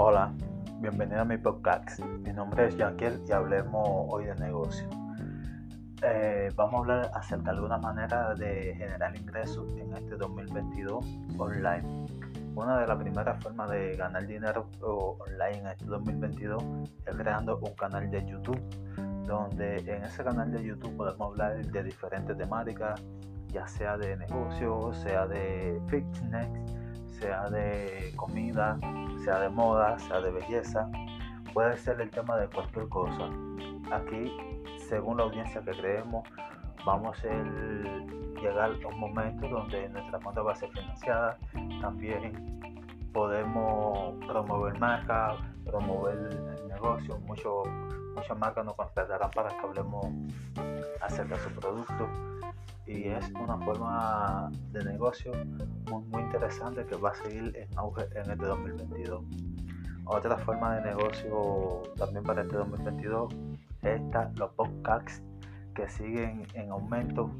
Hola, bienvenido a mi podcast. Mi nombre es Yanquiel y hablemos hoy de negocio. Eh, vamos a hablar acerca de alguna manera de generar ingresos en este 2022 online. Una de las primeras formas de ganar dinero online en este 2022 es creando un canal de YouTube, donde en ese canal de YouTube podemos hablar de diferentes temáticas, ya sea de negocio, sea de fitness, sea de comida, sea de moda, sea de belleza, puede ser el tema de cualquier cosa. Aquí, según la audiencia que creemos, vamos a llegar a un momento donde nuestra cuenta va a ser financiada. También podemos promover marcas, promover el negocio. Mucho, muchas marcas nos contratarán para que hablemos acerca de su producto y es una forma de negocio muy, muy interesante que va a seguir en auge en este 2022. Otra forma de negocio también para este 2022 es los podcasts que siguen en aumento.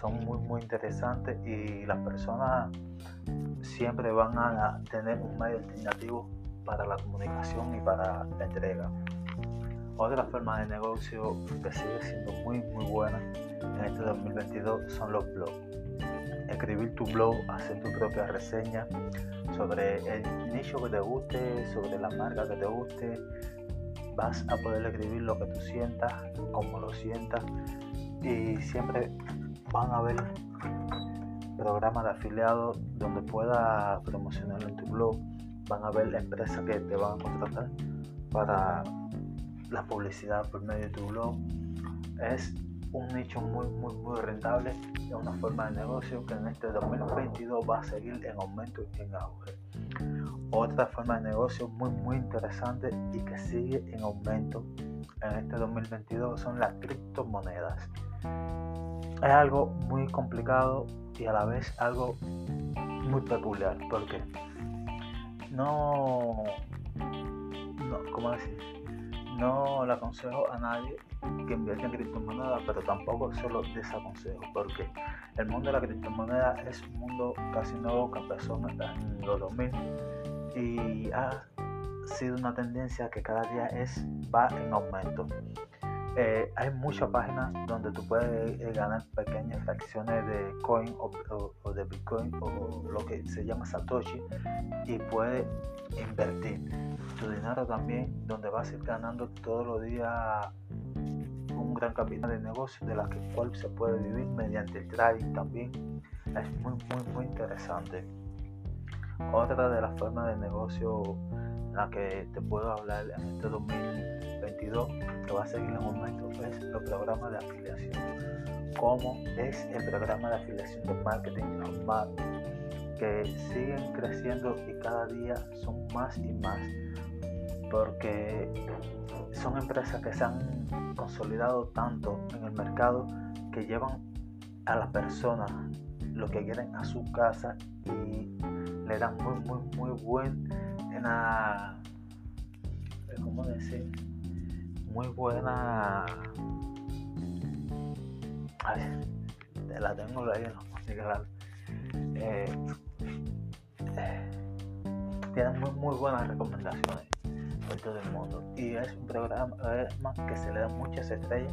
Son muy muy interesantes y las personas siempre van a tener un medio alternativo para la comunicación y para la entrega. Otra forma de negocio que sigue siendo muy muy buena en este 2022 son los blogs. Escribir tu blog, hacer tu propia reseña sobre el nicho que te guste, sobre la marca que te guste. Vas a poder escribir lo que tú sientas, como lo sientas. Y siempre van a haber programas de afiliados donde puedas promocionar en tu blog. Van a haber empresas que te van a contratar para la publicidad por medio de tu blog es un nicho muy muy muy rentable es una forma de negocio que en este 2022 va a seguir en aumento y en auge. Otra forma de negocio muy muy interesante y que sigue en aumento en este 2022 son las criptomonedas. Es algo muy complicado y a la vez algo muy peculiar porque no no cómo decir no le aconsejo a nadie que invierta en criptomonedas, pero tampoco se lo desaconsejo, porque el mundo de la criptomoneda es un mundo casi nuevo que empezó en los 2000 y ha sido una tendencia que cada día es va en aumento. Eh, hay muchas páginas donde tú puedes eh, ganar pequeñas fracciones de coin o, de bitcoin o lo que se llama satoshi y puedes invertir tu dinero también donde vas a ir ganando todos los días un gran capital de negocio de la que cual se puede vivir mediante el trading también. Es muy muy muy interesante. Otra de las formas de negocio que te puedo hablar en este 2022 que va a seguir en un momento es el programa de afiliación. Como es el programa de afiliación de marketing normal que siguen creciendo y cada día son más y más porque son empresas que se han consolidado tanto en el mercado que llevan a las personas lo que quieren a su casa y le dan muy muy muy buena ¿cómo decir? muy buena ay, la tengo ahí no eh, eh, tienen muy, muy buenas recomendaciones por todo el mundo. Y es un programa que se le da muchas estrellas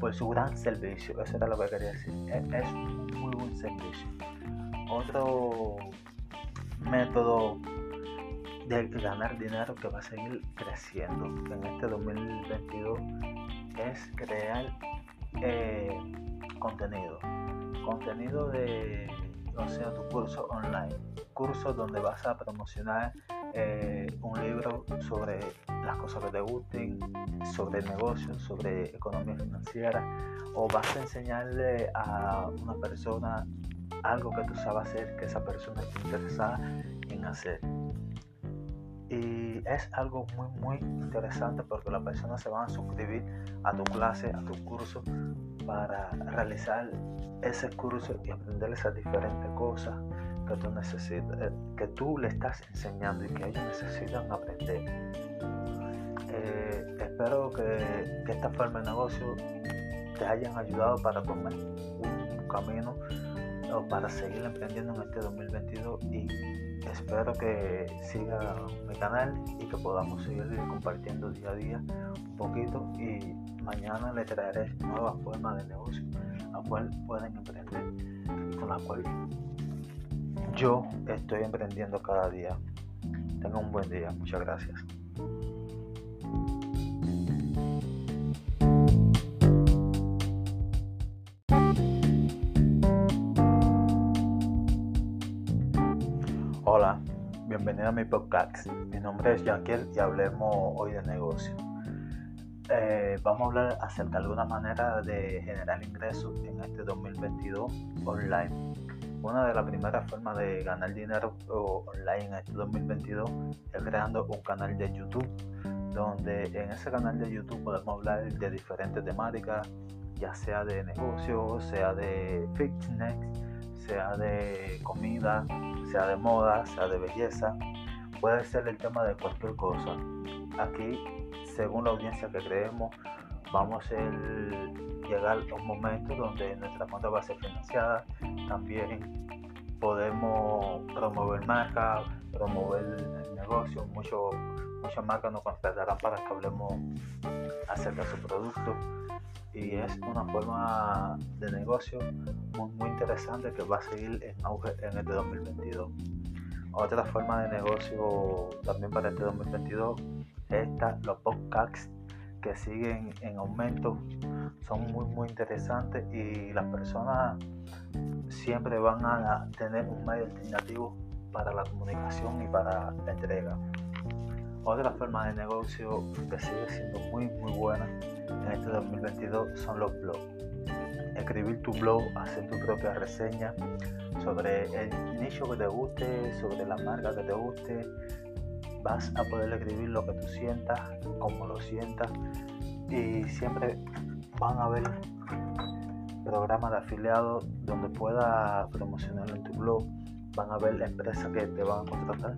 por su gran servicio. Eso era lo que quería decir. Es, un muy buen servicio. Otro método de ganar dinero que va a seguir creciendo. En este 2022 es crear eh, contenido. Contenido de o sea tu curso online. Curso donde vas a promocionar eh, un libro sobre las cosas que te gusten, sobre negocios, sobre economía financiera, o vas a enseñarle a una persona algo que tú sabes hacer, que esa persona está interesada en hacer. Y es algo muy, muy interesante porque las personas se van a suscribir a tu clase, a tu curso, para realizar ese curso y aprender esas diferentes cosas que tú necesitas, eh, que tú le estás enseñando y que ellos necesitan aprender. Eh, espero que, que esta forma de negocio te hayan ayudado para tomar un camino o para seguir emprendiendo en este 2022 y espero que siga mi canal y que podamos seguir compartiendo día a día un poquito y mañana les traeré nuevas formas de negocio a cual pueden emprender con la cual yo estoy emprendiendo cada día. Tengan un buen día, muchas gracias. Hola, bienvenido a mi podcast. Mi nombre es Yanquiel y hablemos hoy de negocio. Eh, vamos a hablar acerca de alguna manera de generar ingresos en este 2022 online. Una de las primeras formas de ganar dinero online en este 2022 es creando un canal de YouTube, donde en ese canal de YouTube podemos hablar de diferentes temáticas, ya sea de negocio, sea de fitness, sea de comida, sea de moda, sea de belleza, puede ser el tema de cualquier cosa. Aquí, según la audiencia que creemos, vamos a llegar a un momento donde nuestra cuenta va a ser financiada. También podemos promover marcas, promover el negocio. Mucho, muchas marcas nos contratarán para que hablemos acerca de su producto. Y es una forma de negocio muy, muy interesante que va a seguir en auge en este 2022. Otra forma de negocio también para este 2022 es los podcasts que siguen en aumento. Son muy muy interesantes y las personas siempre van a tener un medio alternativo para la comunicación y para la entrega. Otra forma de negocio que sigue siendo muy muy buena en este 2022 son los blogs. Escribir tu blog, hacer tu propia reseña sobre el nicho que te guste, sobre la marca que te guste. Vas a poder escribir lo que tú sientas, como lo sientas y siempre van a haber programas de afiliados donde puedas promocionarlo en tu blog. Van a haber empresas que te van a contratar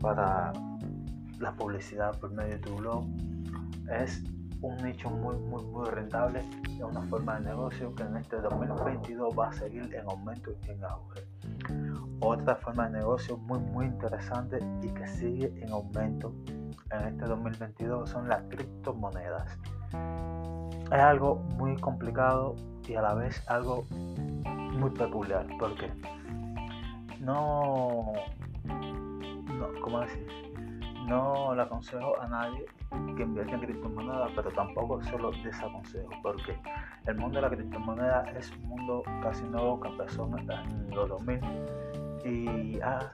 para la publicidad por medio de tu blog. Es un nicho muy, muy, muy rentable. Es una forma de negocio que en este 2022 va a seguir en aumento y en auge. Otra forma de negocio muy, muy interesante y que sigue en aumento en este 2022 son las criptomonedas. Es algo muy complicado y a la vez algo muy peculiar porque no, no ¿cómo decir? No le aconsejo a nadie que invierta en criptomonedas, pero tampoco se lo desaconsejo porque el mundo de la criptomoneda es un mundo casi nuevo que empezó en los 2000 y ha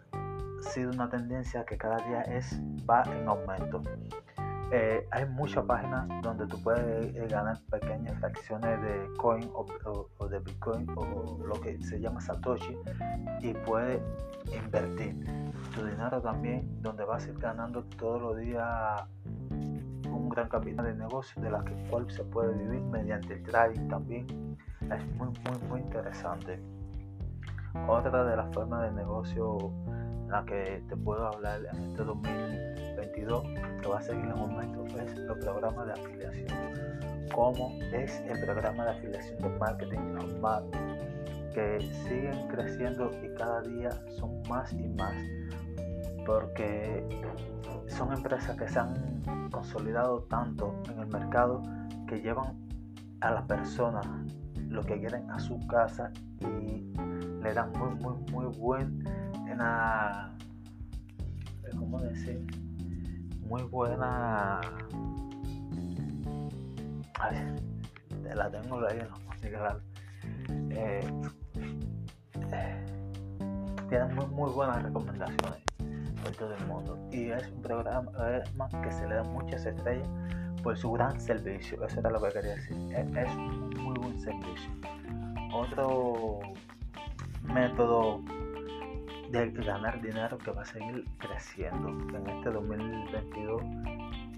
sido una tendencia que cada día es va en aumento. Eh, hay muchas páginas donde tú puedes eh, ganar pequeñas fracciones de coin o, de bitcoin o lo que se llama satoshi y puedes invertir tu dinero también donde vas a ir ganando todos los días un gran capital de negocio de la cual se puede vivir mediante el trading también. Es muy muy muy interesante. Otra de las formas de negocio la que te puedo hablar en este 2022 que va a seguir en aumento es el programa de afiliación. ¿Cómo es el programa de afiliación de marketing normal? Que siguen creciendo y cada día son más y más. Porque son empresas que se han consolidado tanto en el mercado que llevan a las personas lo que quieren a su casa y le dan muy muy muy buena ¿cómo decir? muy buena a ver, la tengo ahí no claro. eh, eh, tienen muy, buenas recomendaciones por todo el mundo y es un programa que se le da muchas estrellas por su gran servicio eso era lo que quería decir es un muy buen servicio otro método de ganar dinero que va a seguir creciendo. En este 2022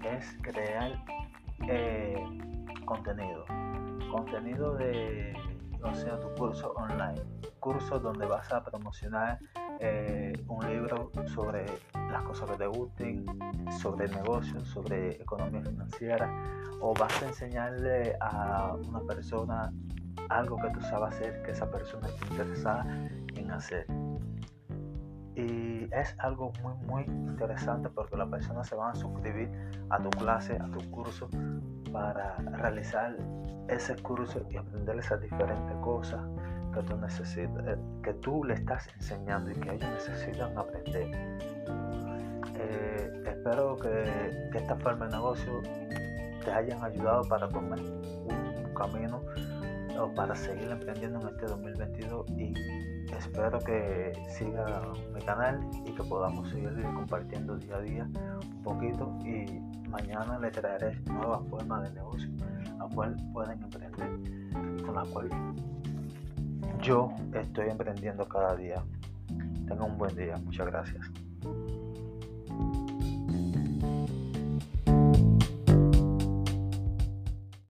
es crear eh, contenido. Contenido de o sea tu curso online. Cursos donde vas a promocionar eh, un libro sobre las cosas que te gusten sobre negocios sobre economía financiera. O vas a enseñarle a una persona algo que tú sabes hacer, que esa persona esté interesada en hacer. Y es algo muy, muy interesante porque las personas se van a suscribir a tu clase, a tu curso, para realizar ese curso y aprender esas diferentes cosas que tú necesitas, eh, que tú le estás enseñando y que ellos necesitan aprender. Eh, espero que, que, esta forma de negocio te hayan ayudado para tomar un camino para seguir emprendiendo en este 2022 y espero que siga mi canal y que podamos seguir compartiendo día a día un poquito y mañana les traeré nuevas formas de negocio a cual pueden emprender y con la cual yo estoy emprendiendo cada día. Tengan un buen día. Muchas gracias.